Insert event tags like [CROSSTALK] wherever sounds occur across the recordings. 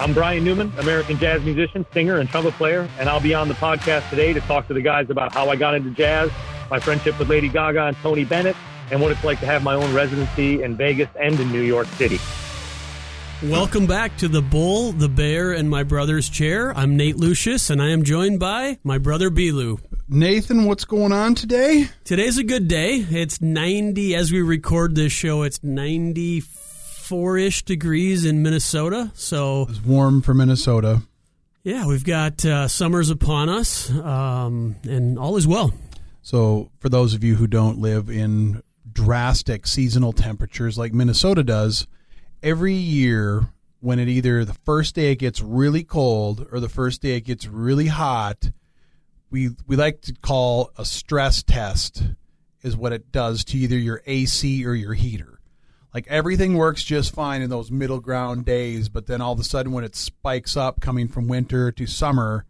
I'm Brian Newman, American jazz musician, singer, and trumpet player, and I'll be on the podcast today to talk to the guys about how I got into jazz, my friendship with Lady Gaga and Tony Bennett, and what it's like to have my own residency in Vegas and in New York City. Welcome back to the Bull, the Bear, and my brother's chair. I'm Nate Lucius, and I am joined by my brother Bilu. Nathan, what's going on today? Today's a good day. It's 90 as we record this show. It's 94 four ish degrees in Minnesota. So it's warm for Minnesota. Yeah, we've got uh, summers upon us, um, and all is well. So, for those of you who don't live in drastic seasonal temperatures like Minnesota does, every year when it either the first day it gets really cold or the first day it gets really hot, we we like to call a stress test is what it does to either your AC or your heater like everything works just fine in those middle ground days, but then all of a sudden when it spikes up coming from winter to summer,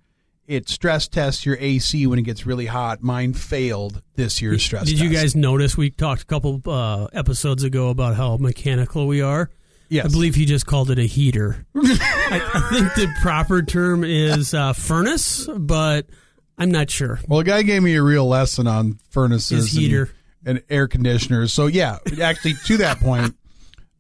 it stress tests your AC when it gets really hot. Mine failed this year's stress. Test. Did test. you guys notice we talked a couple uh, episodes ago about how mechanical we are? Yes. I believe he just called it a heater. [LAUGHS] I, I, think the proper term is uh, furnace, but I'm not sure. Well, a guy gave me a real lesson on furnaces. His heater. And, air conditioners. So yeah, actually to that point,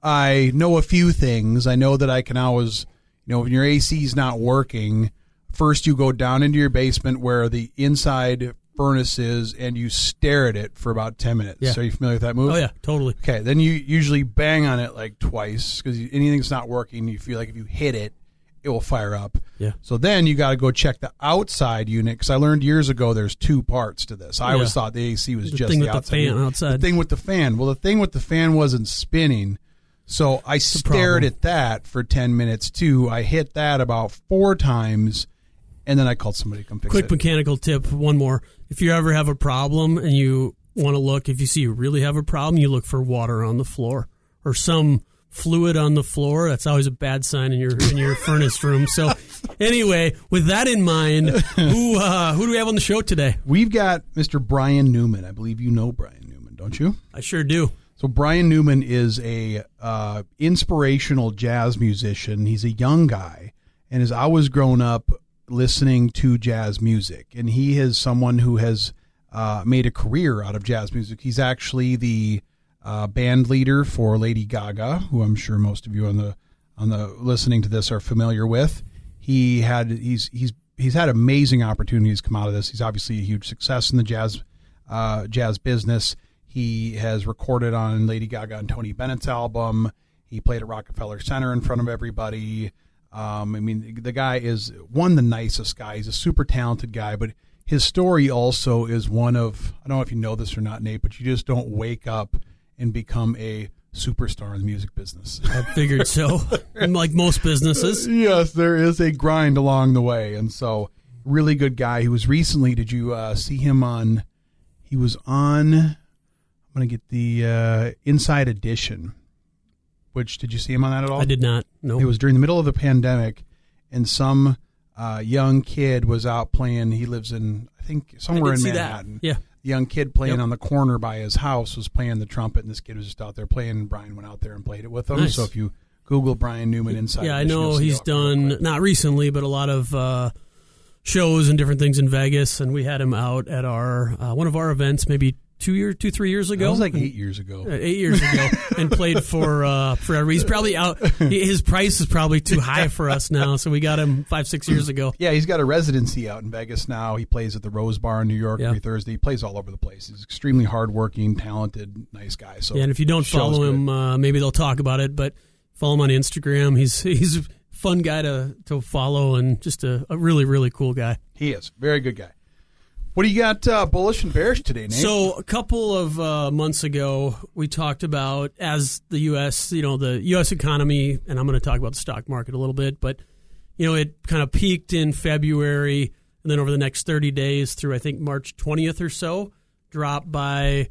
I know a few things. I know that I can always, you know, when your AC is not working, first you go down into your basement where the inside furnace is and you stare at it for about 10 minutes. Yeah. Are you familiar with that move? Oh yeah, totally. Okay, then you usually bang on it like twice because anything's not working. You feel like if you hit it, it will fire up. Yeah. So then you got to go check the outside unit because I learned years ago there's two parts to this. I yeah. always thought the AC was the just thing the with outside. the fan outside. The thing with the fan. Well, the thing with the fan wasn't spinning. So I stared at that for 10 minutes too. I hit that about four times and then I called somebody to come fix Quick it. mechanical tip, one more. If you ever have a problem and you want to look, if you see you really have a problem, you look for water on the floor or some fluid on the floor. That's always a bad sign in your in your furnace room. So, anyway, with that in mind, who uh, who do we have on the show today? We've got Mr. Brian Newman. I believe you know Brian Newman, don't you? I sure do. So Brian Newman is a uh, inspirational jazz musician. He's a young guy and has always grown up listening to jazz music. And he is someone who has uh, made a career out of jazz music. He's actually the uh, band leader for Lady Gaga, who I'm sure most of you on the on the listening to this are familiar with. He had he's he's he's had amazing opportunities come out of this. He's obviously a huge success in the jazz uh, jazz business. He has recorded on Lady Gaga and Tony Bennett's album. He played at Rockefeller Center in front of everybody. Um, I mean, the guy is one the nicest guy. He's a super talented guy, but his story also is one of I don't know if you know this or not, Nate, but you just don't wake up and become a superstar in the music business. I figured so. [LAUGHS] like most businesses. yes, there is a grind along the way, and so really good guy. He was recently. Did you uh, see him on? He was on. I'm gonna get the uh, Inside Edition. Which did you see him on that at all? I did not. No. It was during the middle of the pandemic, and some uh, young kid was out playing. He lives in, I think, somewhere I in Manhattan. That. Yeah young kid playing yep. on the corner by his house was playing the trumpet, and this kid was just out there playing. And Brian went out there and played it with him. Nice. So if you Google Brian Newman inside, yeah, I know he's done not recently, but a lot of uh, shows and different things in Vegas, and we had him out at our uh, one of our events maybe two year, two three years ago. That was like eight years ago. eight years ago, and played for uh, forever. He's probably out. His price is probably too high for us now, so we got him five six years ago. Yeah, he's got a residency out in Vegas now. He plays at the Rose Bar in New York Yeah. every Thursday. He plays all over the place. He's extremely hardworking, talented, nice guy. So Yeah, and if you don't follow him, uh, maybe they'll talk about it. But follow him on Instagram. He's he's a fun guy to to follow and just a, a really really cool guy. he is very good guy. What do you got, uh, bullish and bearish today, Nate? So a couple of uh, months ago, we talked about as the U.S. you know the U.S. economy, and I'm going to talk about the stock market a little bit, but you know it kind of peaked in February, and then over the next 30 days through I think March 20th or so, dropped by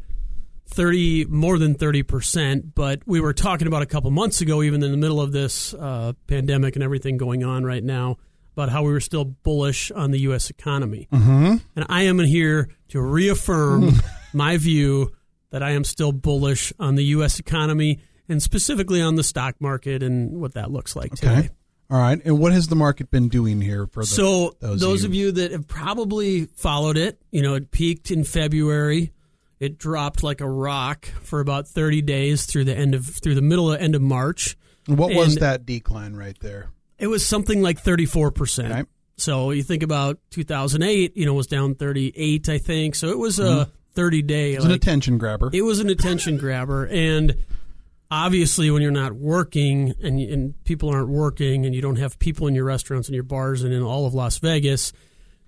30 more than 30 percent. But we were talking about a couple months ago, even in the middle of this uh, pandemic and everything going on right now, about how we were still bullish on the U.S. economy. mm-hmm. And I am here to reaffirm [LAUGHS] my view that I am still bullish on the U.S. economy and specifically on the stock market and what that looks like Okay. today. All right. And what has the market been doing here for the, so those, those of, you. of you that have probably followed it, you know, it peaked in February. It dropped like a rock for about 30 days through the end of through the middle of end of March. What and was that decline right there? It was something like 34%. Okay. So you think about 2008, you know, was down 38, I think. So it was a mm-hmm. 30 day. It was like, an attention grabber. It was an attention grabber. And obviously, when you're not working and, and people aren't working and you don't have people in your restaurants and your bars and in all of Las Vegas,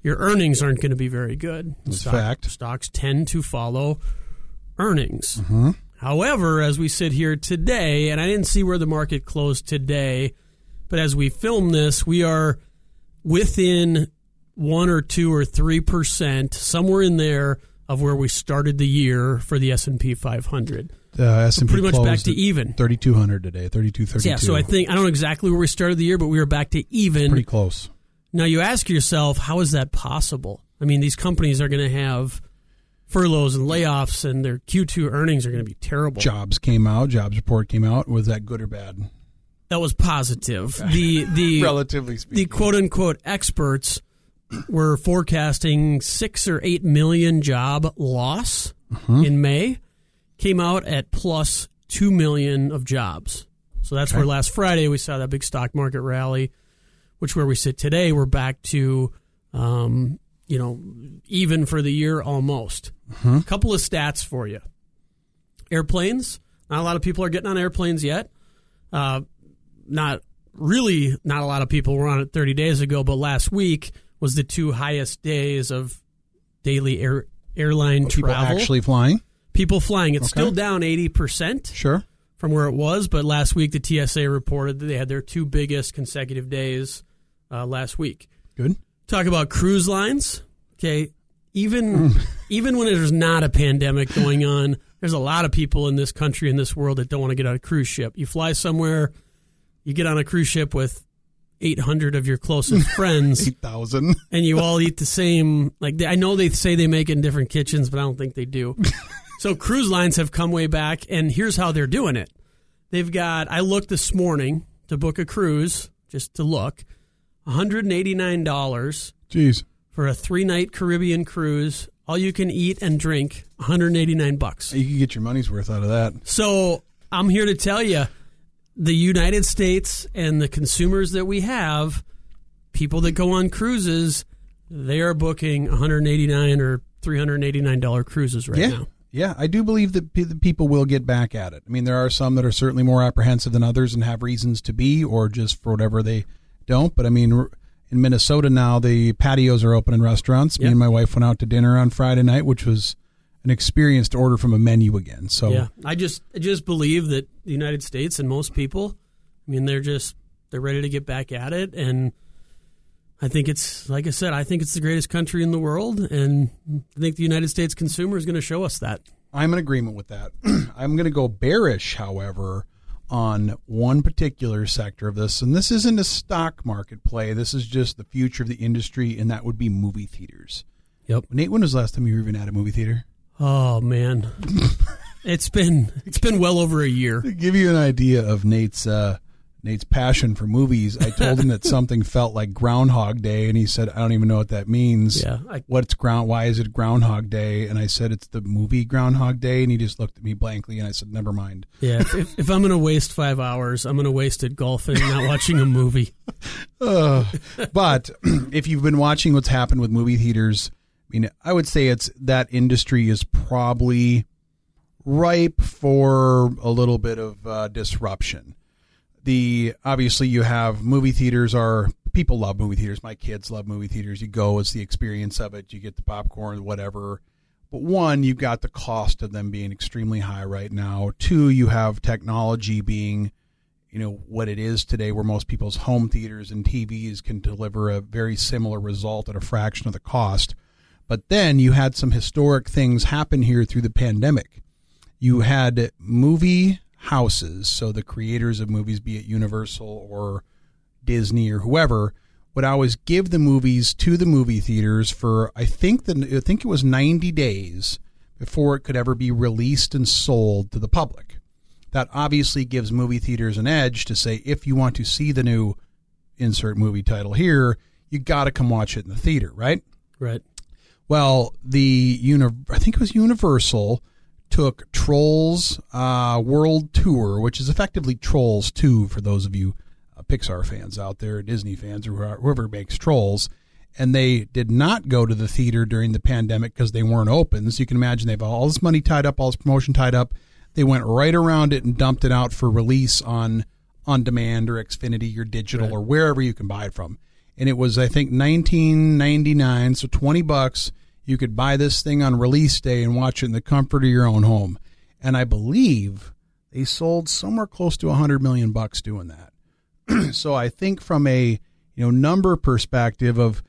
your earnings aren't going to be very good. That's Stock, fact. Stocks tend to follow earnings. Mm-hmm. However, as we sit here today, and I didn't see where the market closed today, but as we film this, we are within one or two or three percent, somewhere in there, of where we started the year for the S and P 500. Uh, S&P pretty much back to even. 3200 today, 3232. Yeah, so I think I don't know exactly where we started the year, but we were back to even. Pretty close. Now you ask yourself, how is that possible? I mean, these companies are going to have furloughs and layoffs, and their Q2 earnings are going to be terrible. Jobs came out. Jobs report came out. Was that good or bad? That was positive. [LAUGHS] The the relatively speaking, the quote unquote experts were forecasting six or eight million job loss uh-huh. in May. Came out at plus two million of jobs. So that's okay. where last Friday we saw that big stock market rally, which where we sit today, we're back to um, you know, even for the year almost. Uh-huh. A couple of stats for you. Airplanes. Not a lot of people are getting on airplanes yet. Uh, not really, not a lot of people were on it 30 days ago, but last week was the two highest days of daily air airline people travel. Actually flying. People flying. It's okay. still down 80%. Sure. From where it was, but last week the TSA reported that they had their two biggest consecutive days uh, last week. Good. Talk about cruise lines. Okay, even [LAUGHS] even when there's not a pandemic going on, there's a lot of people in this country in this world that don't want to get on a cruise ship. You fly somewhere, you get on a cruise ship with 800 of your closest [LAUGHS] friends 8000 and you all eat the same like i know they say they make it in different kitchens but i don't think they do [LAUGHS] so cruise lines have come way back and here's how they're doing it they've got i looked this morning to book a cruise just to look $189 Jeez. for a three night Caribbean cruise. All you can eat and drink, 189 bucks. You can get your money's worth out of that. So I'm here to tell you the United States and the consumers that we have, people that go on cruises, they are booking 189 or 389 dollar cruises right yeah. now. Yeah, I do believe that people will get back at it. I mean, there are some that are certainly more apprehensive than others and have reasons to be, or just for whatever they don't. But I mean, in Minnesota now, the patios are open in restaurants. Yep. Me and my wife went out to dinner on Friday night, which was an experience to order from a menu again. So yeah, I just I just believe that the United States and most people, I mean, they're just they're ready to get back at it, and I think it's like I said, I think it's the greatest country in the world, and I think the United States consumer is going to show us that. I'm in agreement with that. [CLEARS THROAT] I'm going to go bearish, however, on one particular sector of this, and this isn't a stock market play. This is just the future of the industry, and that would be movie theaters. Yep. Nate, when was the last time you were even at a movie theater? Oh man, it's been it's been well over a year. To give you an idea of Nate's uh, Nate's passion for movies, I told him that [LAUGHS] something felt like Groundhog Day, and he said, "I don't even know what that means. Yeah, I, what's ground? Why is it Groundhog Day?" And I said, "It's the movie Groundhog Day," and he just looked at me blankly, and I said, "Never mind." Yeah, if, if I'm going to waste five hours, I'm going to waste it golfing, not watching a movie. [LAUGHS] uh, but [CLEARS THROAT] if you've been watching what's happened with movie theaters, I mean, I would say it's that industry is probably ripe for a little bit of uh, disruption the obviously you have movie theaters are people love movie theaters. My kids love movie theaters. You go, it's the experience of it. You get the popcorn, whatever. But one, you've got the cost of them being extremely high right now. Two, you have technology being, you know, what it is today, where most people's home theaters and TVs can deliver a very similar result at a fraction of the cost. But then you had some historic things happen here through the pandemic. You had movie houses, so the creators of movies, be it Universal or Disney or whoever, would always give the movies to the movie theaters for I think the I think it was 90 days before it could ever be released and sold to the public. That obviously gives movie theaters an edge to say if you want to see the new insert movie title here, you got to come watch it in the theater, right? Right. Well, the uni- I think it was Universal took Trolls uh, World Tour, which is effectively Trolls 2 for those of you uh, Pixar fans out there, Disney fans, or whoever makes Trolls. And they did not go to the theater during the pandemic because they weren't open. So you can imagine they have all this money tied up, all this promotion tied up. They went right around it and dumped it out for release on on demand or Xfinity or digital Right. or wherever you can buy it from. And it was I think 19.99, so 20 bucks. You could buy this thing on release day and watch it in the comfort of your own home. And I believe they sold somewhere close to 100 million bucks doing that. [CLEARS THROAT] so I think from a you know number perspective of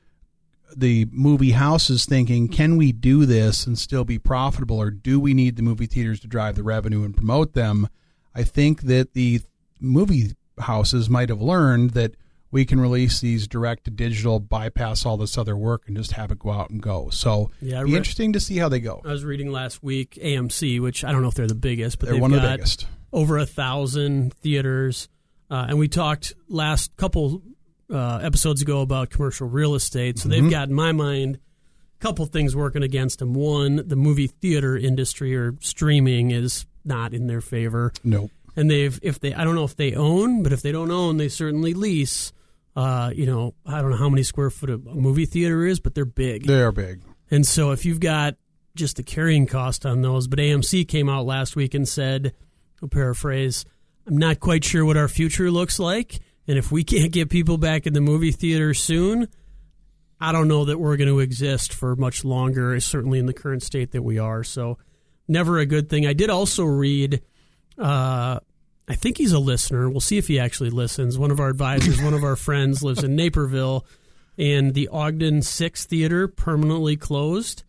the movie houses thinking, can we do this and still be profitable, or do we need the movie theaters to drive the revenue and promote them? I think that the movie houses might have learned that we can release these direct to digital, bypass all this other work, and just have it go out and go. So, Yeah, be re- interesting to see how they go. I was reading last week AMC, which I don't know if they're the biggest, but They're they've one of the got biggest. over a thousand theaters. Uh, and we talked last couple uh, episodes ago about commercial real estate. So Mm-hmm. they've got, in my mind, a couple things working against them. One, the movie theater industry or streaming is not in their favor. Nope. And they've, if they, I don't know if they own, but if they don't own, they certainly lease. Uh, you know, I don't know how many square foot a movie theater is, but they're big. They are big. And so if you've got just the carrying cost on those, but AMC came out last week and said, I'll paraphrase, I'm not quite sure what our future looks like. And if we [LAUGHS] can't get people back in the movie theater soon, I don't know that we're going to exist for much longer, certainly in the current state that we are. So, never a good thing. I did also read, uh, I think he's a listener. We'll see if he actually listens. One of our advisors, one of our friends, lives in Naperville, and the Ogden Six Theater permanently closed,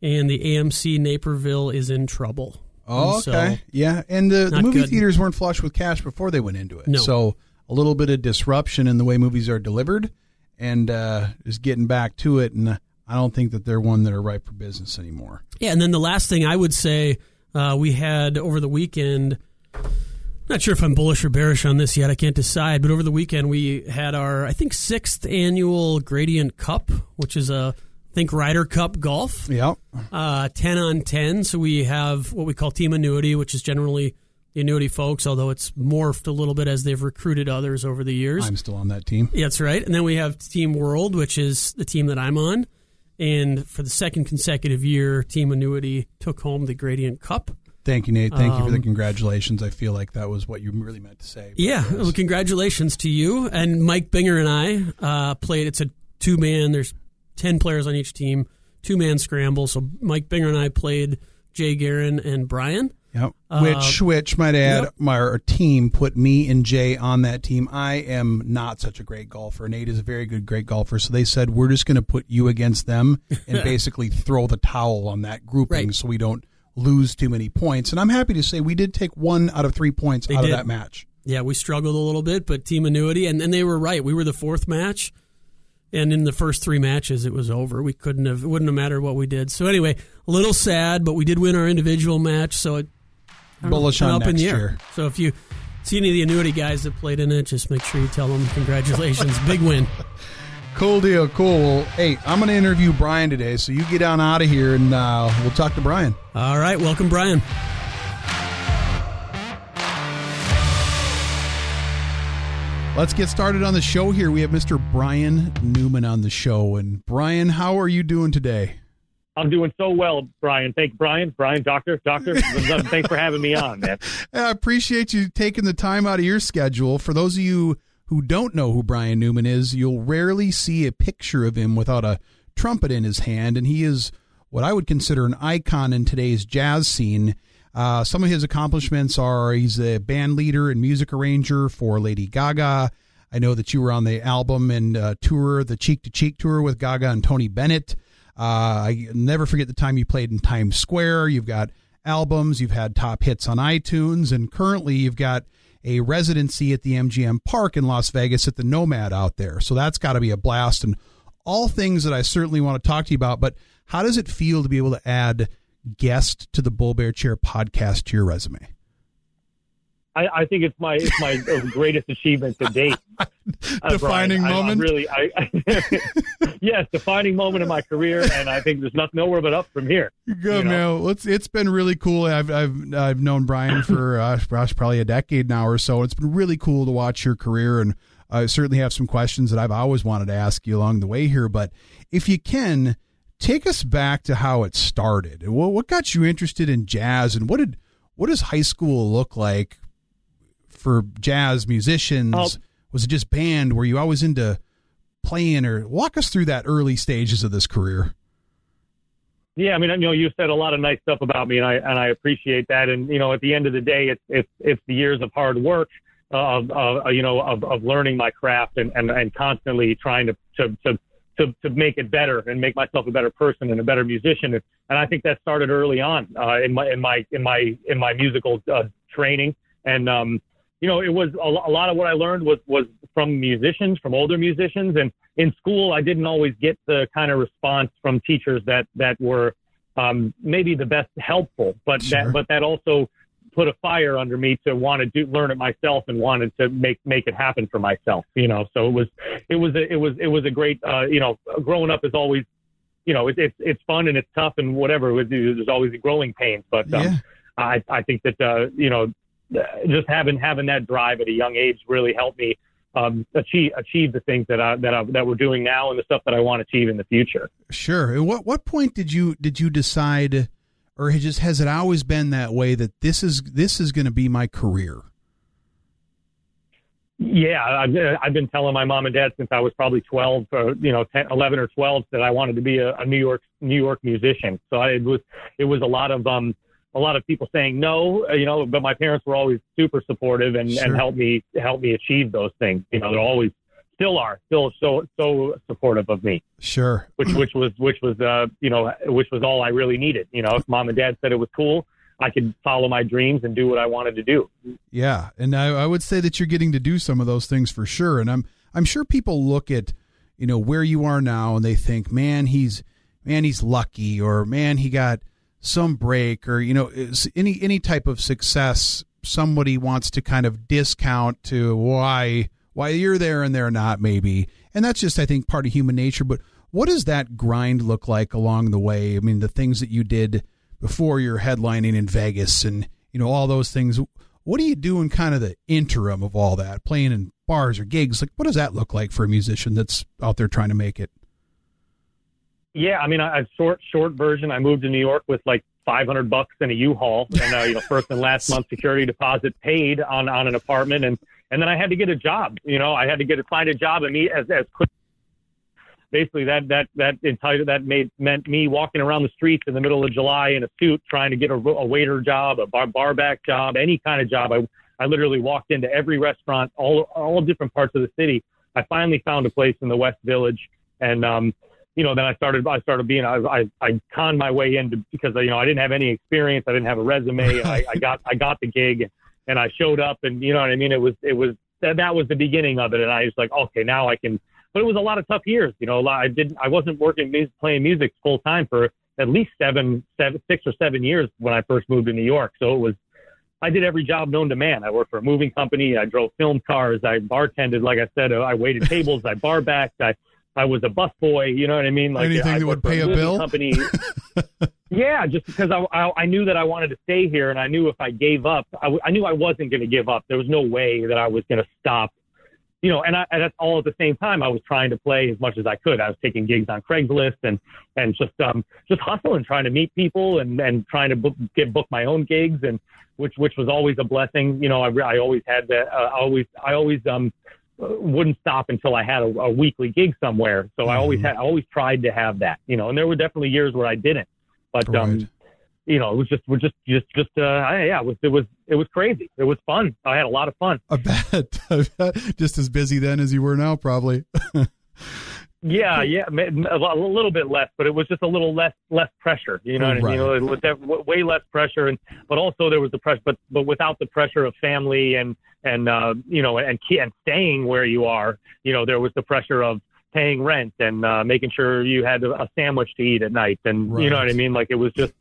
and the AMC Naperville is in trouble. Oh, so- okay. yeah, and the, the movie good. theaters weren't flush with cash before they went into it. No. So a little bit of disruption in the way movies are delivered, and uh, just getting back to it. And I don't think that they're one that are ripe for business anymore. Yeah, and then the last thing I would say, uh, we had over the weekend. Not sure if I'm bullish or bearish on this yet. I can't decide. But over the weekend, we had our, I think, sixth annual Gradient Cup, which is a, I think, Ryder Cup golf, Yep. uh, 10 on 10. So we have what we call team annuity, which is generally the annuity folks, although it's morphed a little bit as they've recruited others over the years. I'm still on that team. Yeah, that's right. And then we have Team World, which is the team that I'm on. And for the second consecutive year, Team Annuity took home the Gradient Cup. Thank you, Nate. Thank you for the Um, congratulations. I feel like that was what you really meant to say. Yeah, well, congratulations to you. And Mike Binger and I uh, played. It's a two man. There's ten players on each team, two man scramble. So Mike Binger and I played Jay Guerin and Brian. Yep. which, which might add, Uh, yep. my our team put me and Jay on that team. I am not such a great golfer. Nate is a very good, great golfer. So they said we're just going to put you against them and [LAUGHS] basically throw the towel on that grouping Right. so we don't lose too many points. And I'm happy to say we did take one out of three points They out did. of that match. Yeah, we struggled a little bit, but Team Annuity, and, and they were right. We were the fourth match, and in the first three matches, it was over. We couldn't have, it wouldn't have mattered what we did. So anyway, a little sad, but we did win our individual match. So it don't know, Bullish on up in next the air. year. So if you see any of the annuity guys that played in it, just make sure you tell them congratulations, big win. [LAUGHS] Cool deal. Cool. Well, hey, I'm going to interview Brian today. So you get on out of here and uh, we'll talk to Brian. All right, welcome, Brian. Let's get started on the show here. We have Mr. Brian Newman on the show. And Brian, how are you doing today? I'm doing so well, Brian. Thank Brian. Brian, doctor, doctor. [LAUGHS] Thanks for having me on, man. I appreciate you taking the time out of your schedule. For those of you who don't know who Brian Newman is, you'll rarely see a picture of him without a trumpet in his hand, and he is what I would consider an icon in today's jazz scene. Uh, some of his accomplishments are he's a band leader and music arranger for Lady Gaga. I know that you were on the album and uh, tour, the Cheek to Cheek tour with Gaga and Tony Bennett. Uh, I never forget the time you played in Times Square. You've got albums, you've had top hits on iTunes, and currently you've got a residency at the MGM Park in Las Vegas at the Nomad out there. So that's got to be a blast and all things that I certainly want to talk to you about. But how does it feel to be able to add guest to the Bull Bear Chair podcast to your resume? I, I think it's my it's my [LAUGHS] greatest achievement to date. Uh, defining moment. I, really, I, I [LAUGHS] yes, defining moment in my career, and I think there's nothing nowhere but up from here. Good you know? man. Well, it's it's been really cool. I've I've I've known Brian for [LAUGHS] uh, probably a decade now or so. It's been really cool to watch your career, and I certainly have some questions that I've always wanted to ask you along the way here. But if you can, take us back to how it started. What what got you interested in jazz, and what did what does high school look like for jazz musicians? Oh. Was it just band? Were you always into playing, or walk us through that early stages of this career? Yeah, I mean, you know, you said a lot of nice stuff about me, and I and I appreciate that. And you know, at the end of the day, it's it's it's the years of hard work, uh, of uh, you know, of, of learning my craft and, and and constantly trying to to to to to make it better and make myself a better person and a better musician. And, and I think that started early on uh, in my in my in my in my musical uh, training. And um, you know, it was a, a lot of what I learned was was from musicians, from older musicians, and in school I didn't always get the kind of response from teachers that that were um, maybe the best helpful, but Sure. that but that also put a fire under me to want to do learn it myself and wanted to make make it happen for myself. You know, so it was it was a, it was it was a great uh, you know growing up is always you know it, it's it's fun and it's tough and whatever. It- There's always growing pains, but um, Yeah. I I think that uh, you know just having having that drive at a young age really helped me um, achieve achieve the things that I that I, that we're doing now and the stuff that I want to achieve in the future. Sure. And what what point did you did you decide, or has just has it always been that way that this is this is going to be my career? Yeah, I've, I've been telling my mom and dad since I was probably 12, or, you know, 10, 11 or 12 that I wanted to be a, a New York New York musician. So I, it was it was a lot of um a lot of people saying no, you know, but my parents were always super supportive and, Sure. and helped me help me achieve those things. You know, they're always still are still so so supportive of me, Sure. which which was which was uh you know which was all I really needed. You know, if mom and dad said it was cool, I could follow my dreams and do what I wanted to do. Yeah, and I, I would say that you're getting to do some of those things for sure. And I'm I'm sure people look at you know where you are now and they think, man, he's man, he's lucky, or man, he got some break, or you know, any any type of success. Somebody wants to kind of discount to why why you're there and they're not, maybe, and that's just I think part of human nature. But what does that grind look like along the way? I mean, the things that you did before you're headlining in Vegas and you know all those things. What do you do in kind of the interim of all that, playing in bars or gigs? Like, what does that look like for a musician that's out there trying to make it? Yeah, I mean, I, I short short version. I moved to New York with like 500 bucks in a U-Haul, and uh, you know, first and last month security deposit paid on on an apartment, and and then I had to get a job. You know, I had to get to find a job and me as as quick. Basically, that that that entitled that made meant me walking around the streets in the middle of July in a suit, trying to get a, a waiter job, a bar barback job, any kind of job. I I literally walked into every restaurant, all all different parts of the city. I finally found a place in the West Village, and um, you know, then I started I started being I I, I conned my way into because you know I didn't have any experience, I didn't have a resume, [LAUGHS] I, I got I got the gig, and I showed up, and you know what I mean. It was it was that that was the beginning of it, and I was like, okay, now I can. But it was a lot of tough years, you know. a lot- I didn't I wasn't working playing music full time for at least seven seven six or seven years when I first moved to New York. So it was I did every job known to man. I worked for a moving company. I drove film cars. I bartended, like I said. I waited tables. I bar backed. I I was a bus boy. You know what I mean? Like Anything I that would pay a moving bill? Company. [LAUGHS] yeah, just because I, I I knew that I wanted to stay here, and I knew if I gave up, I, w- I knew I wasn't going to give up. There was no way that I was going to stop. You know, and, I, and that's all at the same time. I was trying to play as much as I could. I was taking gigs on Craigslist and and just um just hustling, trying to meet people and and trying to book, get book my own gigs and which which was always a blessing. You know, I, I always had that. Uh, I always I always um wouldn't stop until I had a, a weekly gig somewhere. So I always Mhm. had I always tried to have that. You know, and there were definitely years where I didn't. But Right. um, you know, it was just we're just just just uh I, yeah, it was it was it was crazy. It was fun. I had a lot of fun. I bet. I [LAUGHS] bet. Just as busy then as you were now, probably. [LAUGHS] Yeah, yeah, a little bit less, but it was just a little less less pressure. You know what I mean? Right. You know, it was that way less pressure, and but also there was the pressure, but but without the pressure of family and and uh, you know and and staying where you are. You know, there was the pressure of paying rent and uh, making sure you had a sandwich to eat at night, and you know what I mean? Like it was just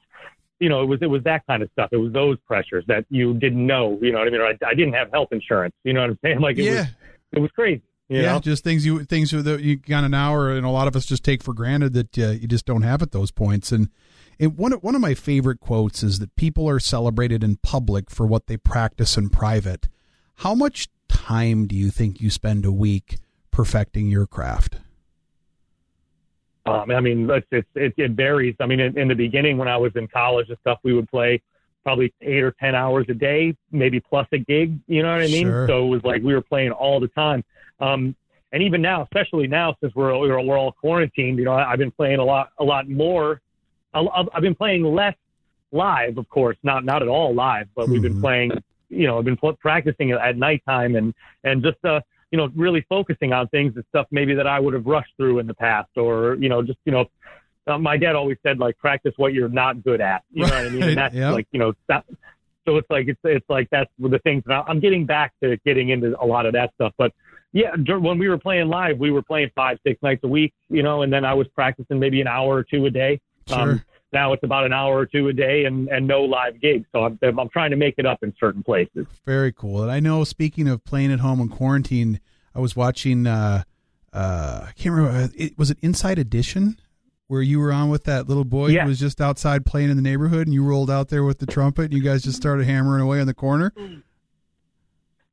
you know, it was it was that kind of stuff. It was those pressures that you didn't know. You know what I mean? Or I, I didn't have health insurance. You know what I'm saying? [LAUGHS] Like it yeah. was it was crazy. You yeah, know? just things you things that you of now, or and a lot of us just take for granted that uh, you just don't have at those points. And, and one of, one of my favorite quotes is that people are celebrated in public for what they practice in private. How much time do you think you spend a week perfecting your craft? Um, I mean, it's, it's, it, it varies. I mean, in, in the beginning when I was in college and stuff, we would play probably eight or ten hours a day, maybe plus a gig. You know what I mean? Sure. So it was like we were playing all the time. Um, and even now, especially now since we're we're, we're all quarantined, you know, I, I've been playing a lot a lot more. I- I've been playing less live, of course, not not at all live, but we've been Mhm. playing. You know, I've been practicing at nighttime and and just uh, you know, really focusing on things and stuff maybe that I would have rushed through in the past, or you know, just you know, uh, my dad always said like practice what you're not good at. You know what I mean? [LAUGHS] And that's yeah. like you know, that, so it's like it's it's like that's the things. I'm getting back to getting into a lot of that stuff, but. Yeah, when we were playing live, we were playing five, six nights a week, you know, and then I was practicing maybe an hour or two a day. Sure. Um, now it's about an hour or two a day and, and no live gigs. So I'm, I'm trying to make it up in certain places. Very cool. And I know, speaking of playing at home in quarantine, I was watching. Uh, uh, I can't remember. uh, It, was it Inside Edition where you were on with that little boy Yeah. who was just outside playing in the neighborhood, and you rolled out there with the trumpet, and you guys just started hammering away in the corner.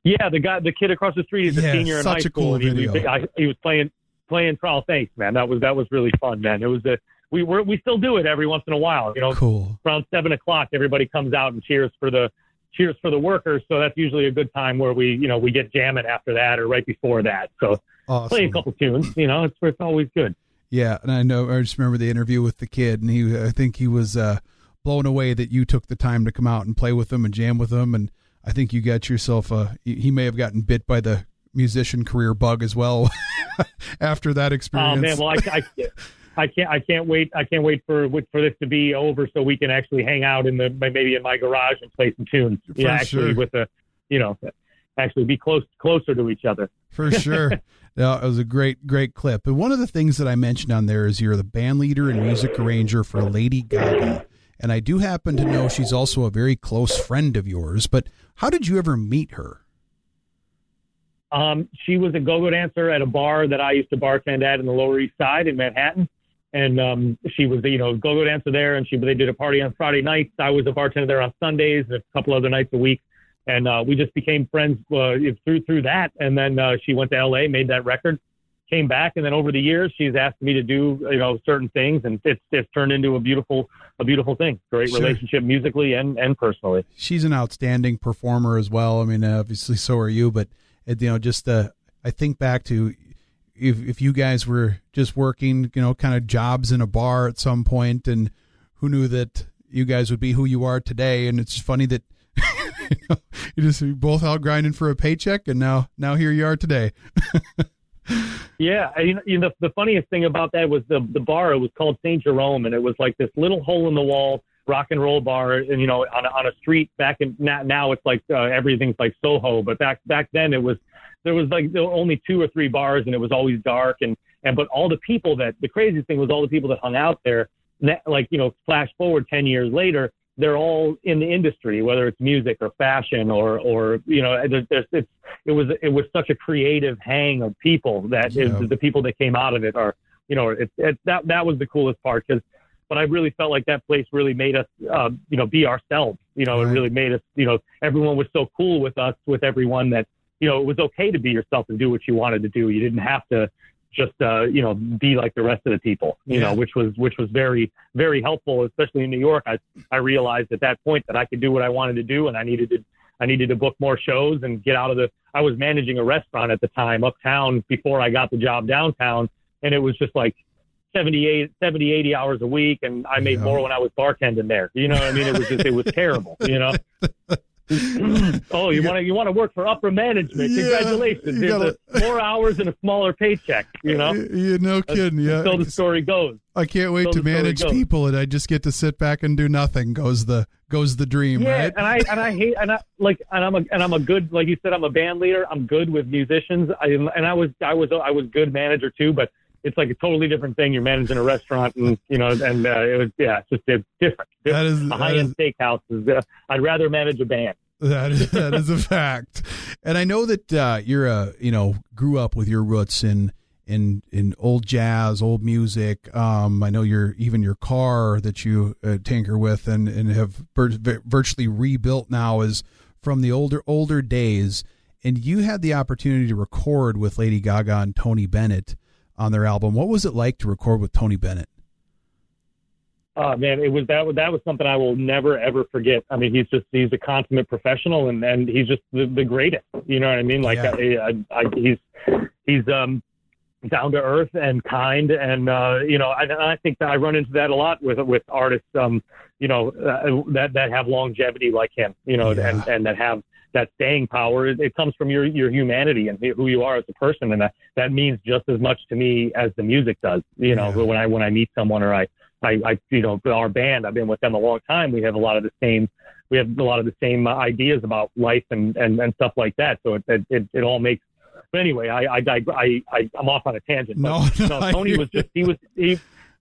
Yeah, the guy, the kid across the street is a Yeah, senior in high a school. cool he, was- I, he was playing playing trial. Thanks, man. That was that was really fun, man. It was a we were we still do it every once in a while. You know, Cool. around seven o'clock, everybody comes out and cheers for the cheers for the workers. So that's usually a good time where we you know we get jamming after that or right before that. So Awesome. play a couple tunes. You know, it's it's always good. Yeah, and I know. I just remember the interview with the kid, and he. I think he was uh, blown away that you took the time to come out and play with him and jam with him, and I think you got yourself a. He may have gotten bit by the musician career bug as well [LAUGHS] after that experience. Oh man, well I, I, [LAUGHS] I can't I can't wait I can't wait for for this to be over so we can actually hang out in the maybe in my garage and play some tunes. For yeah, actually with a you know actually be close closer to each other. for sure. [LAUGHS] No, it was a great, great clip. And one of the things that I mentioned on there is you're the band leader and music arranger for Lady Gaga. And I do happen to know she's also a very close friend of yours. But how did you ever meet her? Um, she was a go-go dancer at a bar that I used to bartend at in the Lower East Side in Manhattan. And um, she was, you know, go-go dancer there, and she they did a party on Friday nights. I was a bartender there on Sundays and a couple other nights a week, and uh, we just became friends uh, through through that. And then uh, she went to L.A., made that record, came back, and then over the years she's asked me to do, you know, certain things, and it's it's turned into a beautiful a beautiful thing. Great Sure. relationship musically and and personally. She's an outstanding performer as well. I mean, obviously, so are you. But uh, you know, just uh, I think back to if if you guys were just working, you know, kind of jobs in a bar at some point, and who knew that you guys would be who you are today? And it's funny that you, [LAUGHS] you just both out grinding for a paycheck, and now now here you are today. [LAUGHS] Yeah, you know, you know, the, funniest thing about that was the the bar. It was called Saint Jerome, and it was like this little hole in the wall rock and roll bar, and you know, on a, on a street back in now, it's like uh, everything's like Soho, but back back then it was there was like there were only two or three bars, and it was always dark, and and but all the people that the craziest thing was all the people that hung out there, like you know, flash forward ten years later. They're all in the industry, whether it's music or fashion or, or you know, there's, there's, it's it was it was such a creative hang of people that is Yeah. the people that came out of it are you know it's it, that that was the coolest part because but I really felt like that place really made us uh, you know be ourselves you know Right. it really made us you know everyone was so cool with us with everyone that you know it was okay to be yourself and do what you wanted to do you didn't have to just uh, you know be like the rest of the people you Yeah. know which was which was very very helpful especially in New York I I realized at that point that I could do what I wanted to do and I needed to I needed to book more shows and get out of the. I was managing a restaurant at the time uptown before I got the job downtown, and it was just like 78, 70, 80 hours a week, and I made Yeah. more when I was bartending there. You know what I mean? It was just it was terrible. You know. [LAUGHS] [LAUGHS] oh, you want to you want to work for upper management? Yeah, Congratulations! you There's a, more hours and a smaller paycheck. You know. you no kidding. Yeah, So the story goes. I can't wait so to manage people, and I just get to sit back and do nothing. Goes the goes the dream, Yeah, right? and I and I hate and I like and I'm a and I'm a good like you said I'm a band leader. I'm good with musicians. I and I was I was I was good manager too, but it's like a totally different thing. You're managing a restaurant, and you know, and uh, it was yeah, it's just it's different. That is- a high end steakhouse. Is, uh, I'd rather manage a band. That is, that is a fact, and I know that uh, you're a you know grew up with your roots in in in old jazz, old music. Um, I know you're even your car that you uh, tinker with and and have vir- virtually rebuilt now is from the older older days. And you had the opportunity to record with Lady Gaga and Tony Bennett on their album. What was it like to record with Tony Bennett? Oh man, it was that was that was something I will never ever forget. I mean, he's just he's a consummate professional, and and he's just the, the greatest. You know what I mean? Like Yeah. I, I, I, he's he's um down to earth and kind, and uh, you know, I, I think that I run into that a lot with with artists, um, you know, uh, that that have longevity like him, you know, Yeah. and and that have that staying power. It, it comes from your your humanity and who you are as a person, and that that means just as much to me as the music does. You know, Yeah. when I when I meet someone or I I, I, you know, our band, I've been with them a long time. We have a lot of the same, we have a lot of the same uh, ideas about life and, and, and stuff like that. So it, it, it, it all makes, but anyway, I, I, I, I, I'm off on a tangent. No, But, no, I Tony was just, he was, he,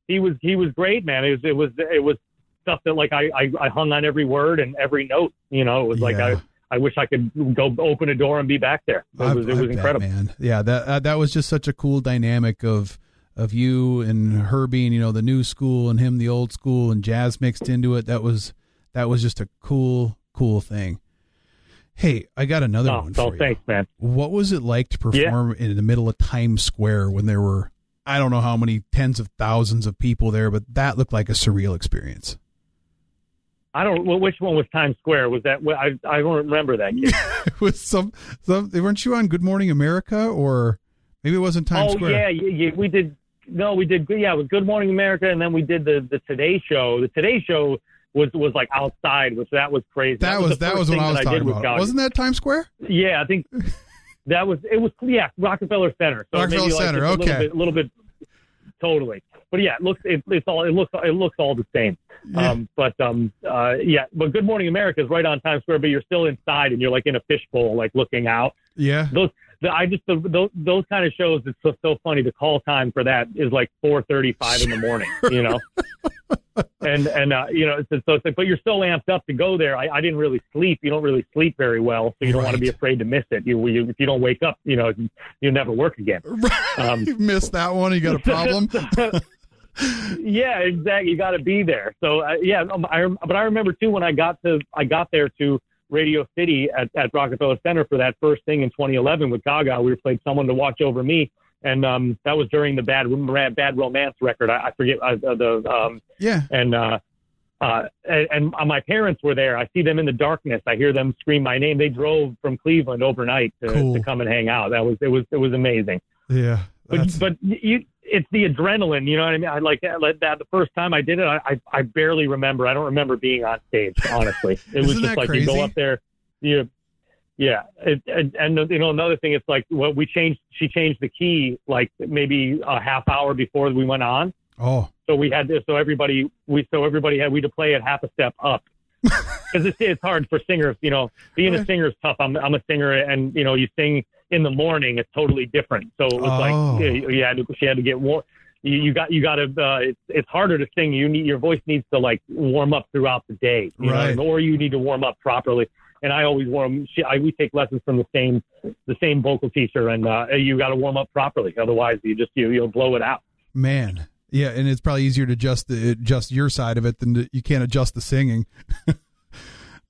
he was, he was great, man. It was, it was, it was stuff that like I, I, I hung on every word and every note, you know, it was like, Yeah. I, I wish I could go open a door and be back there. It I- was, it I was bet, incredible. man. Yeah, that uh, that was just such a cool dynamic of of you and her being, you know, the new school and him the old school and jazz mixed into it. That was that was just a cool cool thing. Hey, I got another Oh, one you. thanks, man. What was it like to perform in the middle of Times Square when there were I don't know how many tens of thousands of people there, but that looked like a surreal experience. I don't, well, which one was Times Square? Was that, I, I don't remember that. [LAUGHS] It was some some weren't you on Good Morning America or maybe it wasn't Times oh Square? yeah, yeah, yeah, we did. No, we did. Yeah, it was Good Morning America, and then we did the the Today Show. The Today Show was was like outside, which that was crazy. That was the that was what I was that I talking with about. Wasn't that Times Square? Yeah, I think [LAUGHS] that was it. Was yeah, Rockefeller Center. So Rockefeller maybe like Center, a okay. little bit, a little bit, totally. But yeah, it looks it, it's all it looks it looks all the same. Yeah. Um, but um, uh, yeah, but Good Morning America is right on Times Square, but you're still inside and you're like in a fishbowl, like looking out. Yeah. those the, I just the, those those kind of shows. It's so, so funny. The call time for that is like four thirty five in the morning. You know, [LAUGHS] and and uh, you know, it's, so it's like, but you're so amped up to go there. I, I didn't really sleep. You don't really sleep very well, so you don't want to be afraid to miss it. You, you if you don't wake up, you know, you never work again. [LAUGHS] Um, you missed that one. You got a problem. [LAUGHS] yeah, exactly. You got to be there. So uh, yeah, um, I but I remember too when I got to I got there to Radio City at, at Rockefeller Center for that first thing in 2011 with Gaga. We played "Someone to Watch Over Me," and um, that was during the Bad Bad Romance record. I, I forget uh, the um, yeah. and uh, uh, and, and my parents were there. I see them in the darkness. I hear them scream my name. They drove from Cleveland overnight to, Cool. to come and hang out. That was it was it was amazing. Yeah. But but you, it's the adrenaline. You know what I mean? I like that. Like that. The first time I did it, I, I I barely remember. I don't remember being on stage. Honestly, it was just that like you crazy? go up there. You, yeah. It, and, and you know another thing, it's like what we changed. She changed the key like maybe a half hour before we went on. oh. So we had this. So everybody we so everybody had we to play it half a step up. [LAUGHS] Because it's, it's hard for singers, you know. Being a Right. singer is tough. I'm I'm a singer, and you know, you sing in the morning. It's totally different. So it was Oh. like yeah, you had to, she had to get warm. You, you got you got to. Uh, it's it's harder to sing. You need your voice needs to like warm up throughout the day, you Right. know, or you need to warm up properly. And I always warm. She, I, we take lessons from the same the same vocal teacher, and uh, you got to warm up properly. Otherwise, you just you you'll blow it out. Man. Yeah, and it's probably easier to adjust the adjust your side of it than to, you can't adjust the singing. [LAUGHS]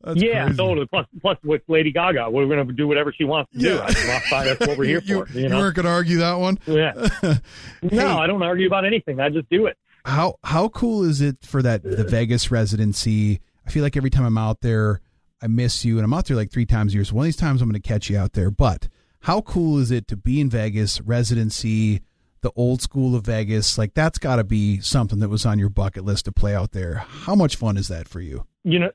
That's yeah, crazy. totally. Plus, plus with Lady Gaga, we're going to do whatever she wants to do. Yeah. I mean, that's. That's what we're here [LAUGHS] you, for. You know. weren't going to argue that one. yeah. [LAUGHS] No, I don't argue about anything. I just do it. How how cool is it for that the Vegas residency? I feel like every time I'm out there, I miss you, and I'm out there like three times a year. So one of these times I'm going to catch you out there. But how cool is it to be in Vegas residency, the old school of Vegas? Like that's got to be something that was on your bucket list to play out there. How much fun is that for you? You know,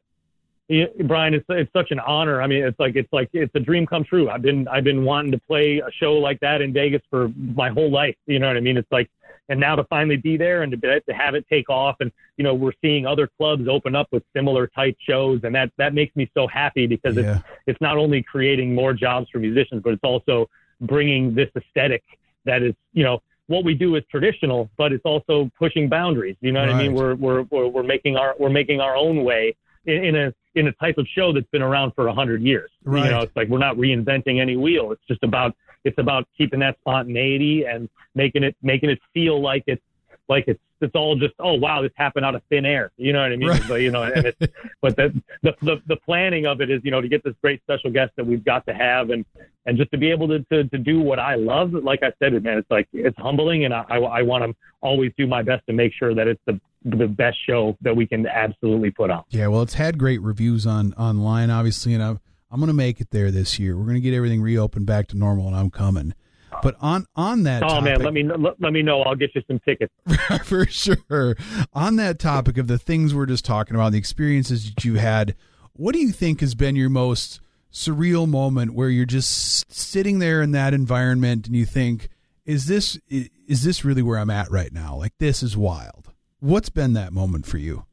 Brian, it's it's such an honor. I mean, it's like it's like it's a dream come true. I've been I've been wanting to play a show like that in Vegas for my whole life. You know what I mean? It's like, and now to finally be there and to, be, to have it take off, and you know, we're seeing other clubs open up with similar type shows, and that that makes me so happy because it's Yeah, it's not only creating more jobs for musicians, but it's also bringing this aesthetic that is, you know, what we do is traditional, but it's also pushing boundaries. You know what I mean? We're, we're we're we're making our we're making our own way in, in a in a type of show that's been around for a hundred years. Right. You know, it's like we're not reinventing any wheel. It's just about it's about keeping that spontaneity and making it making it feel like it's like it's it's all just oh wow this happened out of thin air. You know what I mean? Right. But you know, and it's [LAUGHS] but the, the the the planning of it is you know to get this great special guest that we've got to have and and just to be able to, to, to do what I love, like I said, man, it's like it's humbling, and I, I, I want to always do my best to make sure that it's the the best show that we can absolutely put on. Yeah, well, it's had great reviews on online, obviously, and I'm I'm going to make it there this year. We're going to get everything reopened back to normal, and I'm coming. But on on that, Oh topic, man, let me let, let me know. I'll get you some tickets. [LAUGHS] for sure. On that topic of the things we're just talking about, the experiences that you had, what do you think has been your most surreal moment where you're just sitting there in that environment and you think, is this is this really where I'm at right now? Like this is wild. What's been that moment for you?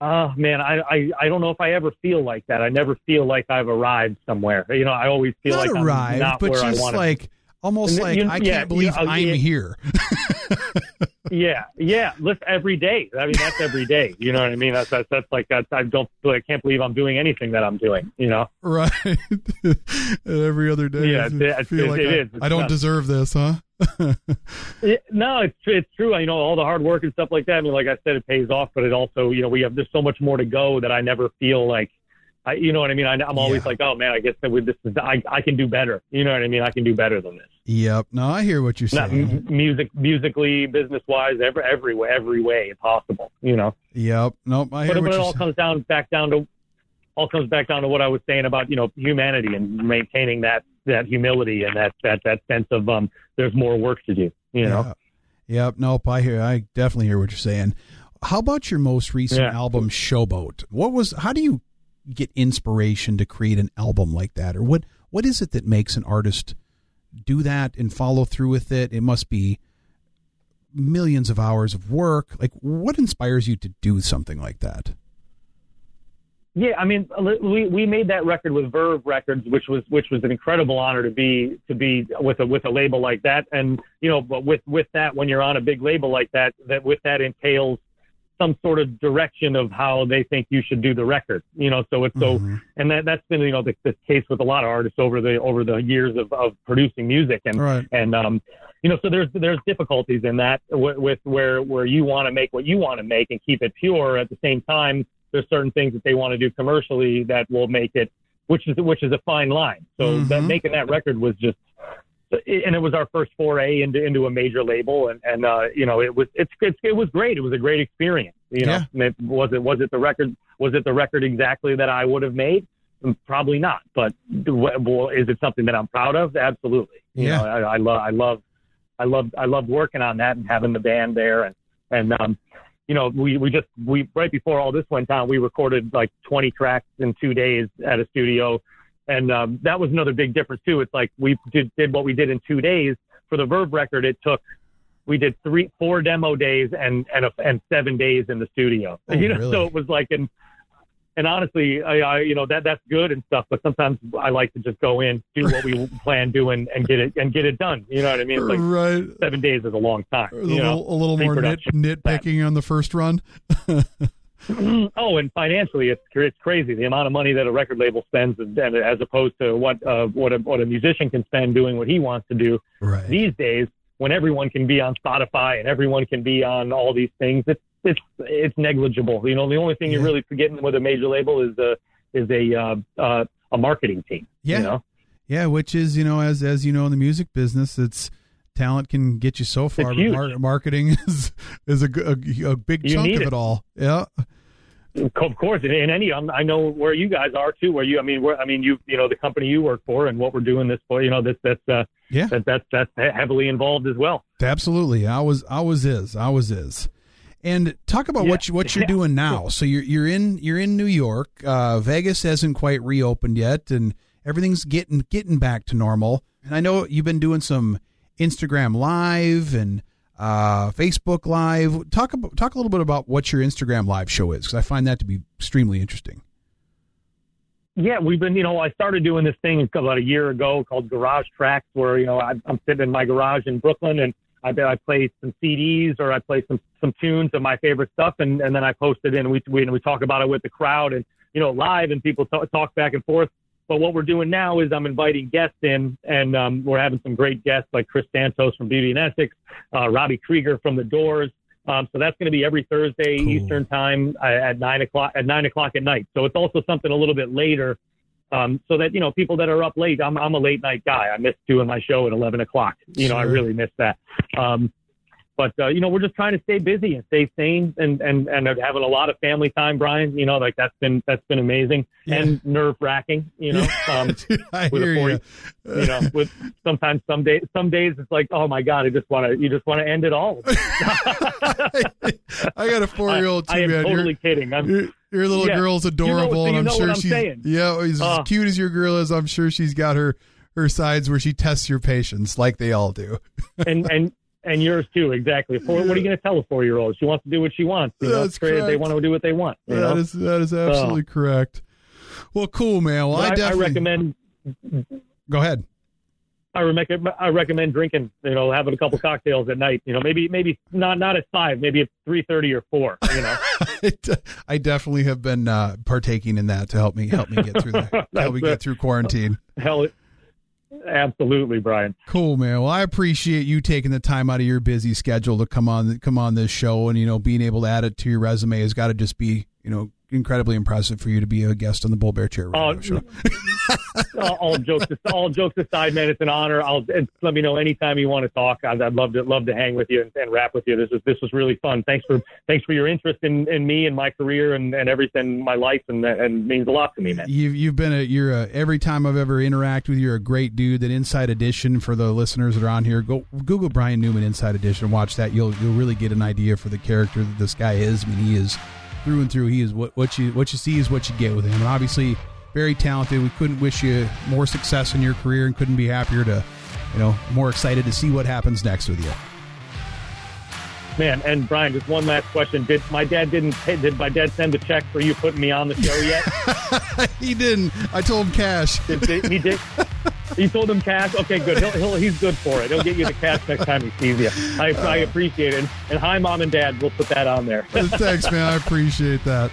Oh man, I, I I don't know if I ever feel like that. I never feel like I've arrived somewhere. You know, I always feel Not like arrived, I'm not but where just I want to. like almost And like you- I yeah, can't believe yeah, I'm yeah. here. [LAUGHS] Yeah, yeah. Listen, every day. I mean, that's every day. You know what I mean? That's that's, that's like that's, I don't. I can't believe I'm doing anything that I'm doing. You know? right. [LAUGHS] Every other day, Yeah, I feel it- like it I, is. I don't deserve this, huh? [LAUGHS] It, no, it's it's true. You know, all the hard work and stuff like that. I mean, like I said, it pays off, but it also, you know, we have there's so much more to go that I never feel like. I, you know what I mean? I, I'm always Yeah. like, oh man, I guess that with this is I, I can do better. You know what I mean? I can do better than this. Yep. No, I hear what you're Not saying. m- music, musically, business wise, every every way, every way possible. You know. Yep. Nope. I hear but, what but it all saying. comes down back down to all comes back down to what I was saying about you know humanity and maintaining that that humility and that that that sense of um there's more work to do. You know. Yep. Yep. Nope. I hear. I definitely hear what you're saying. How about your most recent Yeah. album, Showboat? What was? How do you get inspiration to create an album like that, or what? What is it that makes an artist do that and follow through with it? It must be millions of hours of work. Like, what inspires you to do something like that? Yeah, I mean, we we made that record with Verve Records, which was which was an incredible honor to be to be with a with a label like that. And you know, but with with that, when you're on a big label like that, that with that entails some sort of direction of how they think you should do the record. You know, so it's so, Mhm. and that that's been you know the, the case with a lot of artists over the over the years of of producing music and Right. and um you know so there's there's difficulties in that with, with where where you want to make what you want to make and keep it pure at the same time there's certain things that they want to do commercially that will make it which is which is a fine line so that Mhm. making that record was just and it was our first foray into into a major label and and uh you know it was it's, it's it was great it was a great experience you know It- was it was it the record was it the record exactly that I would have made Probably not, but well, is it something that I'm proud of? Absolutely. You Yeah. know, I, I love, I love, I love, I love working on that and having the band there, and and um, you know, we we just we right before all this went down, we recorded like 20 tracks in two days at a studio, and um, that was another big difference too. It's like we did did what we did in two days for the Verve record. It took we did three, four demo days and and a, and seven days in the studio. Oh, you know, really? so it was like an and honestly, I, I you know that that's good and stuff, but sometimes I like to just go in, do what we [LAUGHS] plan doing, and get it and get it done. You know what I mean? Like right. seven days is a long time. A You know? little, a little more nit, nitpicking on the first run. [CLEARS THROAT] oh, and financially, it's it's crazy the amount of money that a record label spends, and, and as opposed to what uh, what a what a musician can spend doing what he wants to do Right. these days. When everyone can be on Spotify and everyone can be on all these things, it's it's it's negligible. You know, the only thing Yeah. you're really forgetting with a major label is a is a uh, uh, a marketing team. Yeah. You know? Yeah, which is you know as as you know in the music business, it's talent can get you so far, but mar- marketing [LAUGHS] is is a, a- a big You chunk of it. it all. Yeah, Of course, in, in any, um, I know where you guys are too. Where you, I mean, where, I mean, you, you know, the company you work for and what we're doing this for. You know, this, that's, uh, Yeah. that, that's, that's heavily involved as well. absolutely. I was I was is I was is. And talk about what you, what you're Yeah. doing now. So you're you're in you're in New York. Uh, Vegas hasn't quite reopened yet, and everything's getting getting back to normal. And I know you've been doing some Instagram Live and uh, Facebook Live. Talk about talk a little bit about what your Instagram Live show is, because I find that to be extremely interesting. Yeah, we've been, you know, I started doing this thing about a year ago called Garage Tracks, where you know I, I'm sitting in my garage in Brooklyn and I, I play some CDs or I play some some tunes of my favorite stuff, and and then I post it in. And we we we talk about it with the crowd and you know live, and people talk, talk back and forth. But what we're doing now is I'm inviting guests in, and um, we're having some great guests like Chris Santos from Beauty and Essex, uh, Robbie Krieger from The Doors. Um, so that's going to be every Thursday cool. Eastern time uh, at nine o'clock at nine o'clock at night. So it's also something a little bit later, um, so that you know people that are up late. I'm I'm a late night guy. I miss doing my show at eleven o'clock. You know, I really miss that. Um, but uh, you know, we're just trying to stay busy and stay sane, and and and having a lot of family time, Brian. You know, like that's been that's been amazing yeah. and nerve wracking. You know, [LAUGHS] um, I hear 40, you. you know, with sometimes some days some days it's like, oh my god, I just want to you just want to end it all. [LAUGHS] I got a four year old too. I, I am man. totally you're, kidding. I'm, your, your little yeah. girl's adorable, you know, and I'm sure she's saying. yeah, as uh, cute as your girl is. I'm sure she's got her her sides where she tests your patience, like they all do. and and and yours too, exactly. For, what are you going to tell a four year old? She wants to do what she wants. You That's know, correct. They want to do what they want. that know? is that is absolutely correct. Well, cool, man. Well, I, I, definitely I recommend. Go ahead. I recommend I recommend drinking, you know, having a couple cocktails at night. You know, maybe maybe not not at five, maybe at three thirty or four. You know, [LAUGHS] I definitely have been uh, partaking in that to help me help me get through that, [LAUGHS] help me get through quarantine. [LAUGHS] Hell, Absolutely, Brian. Cool, man. Well, I appreciate you taking the time out of your busy schedule to come on come on this show, and you know, being able to add it to your resume has got to just be you know incredibly impressive for you to be a guest on the Bull Bear Chair Radio uh, Show. [LAUGHS] all jokes, all jokes aside, man, it's an honor. I'll let me know anytime you want to talk. I'd, I'd love to love to hang with you and, and, rap with you. This was this was really fun. Thanks for thanks for your interest in, in me and my career and, and everything, my life, and and means a lot to me, man. You've you've been a you're a every time I've ever interacted with you, you're a great dude. That Inside Edition for the listeners that are on here, go Google Brian Newman Inside Edition, watch that. You'll you'll really get an idea for the character that this guy is. I mean, he is through and through. He is what what you what you see is what you get with him. And obviously, very talented. We couldn't wish you more success in your career, and couldn't be happier to, you know, more excited to see what happens next with you. Man, and Brian, just one last question: Did my dad didn't did my dad send a check for you putting me on the show yet? [LAUGHS] he didn't. I told him cash. Did, he did. You told him cash. Okay, good. He'll, he'll he's good for it. He'll get you the cash next time he sees you. I, I uh, appreciate it. And hi, mom and dad. We'll put that on there. [LAUGHS] Thanks, man. I appreciate that.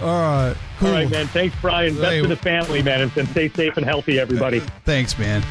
All right. Cool. All right, man. Thanks, Brian. Best hey, to the family, man, and stay safe and healthy, everybody. Thanks, man.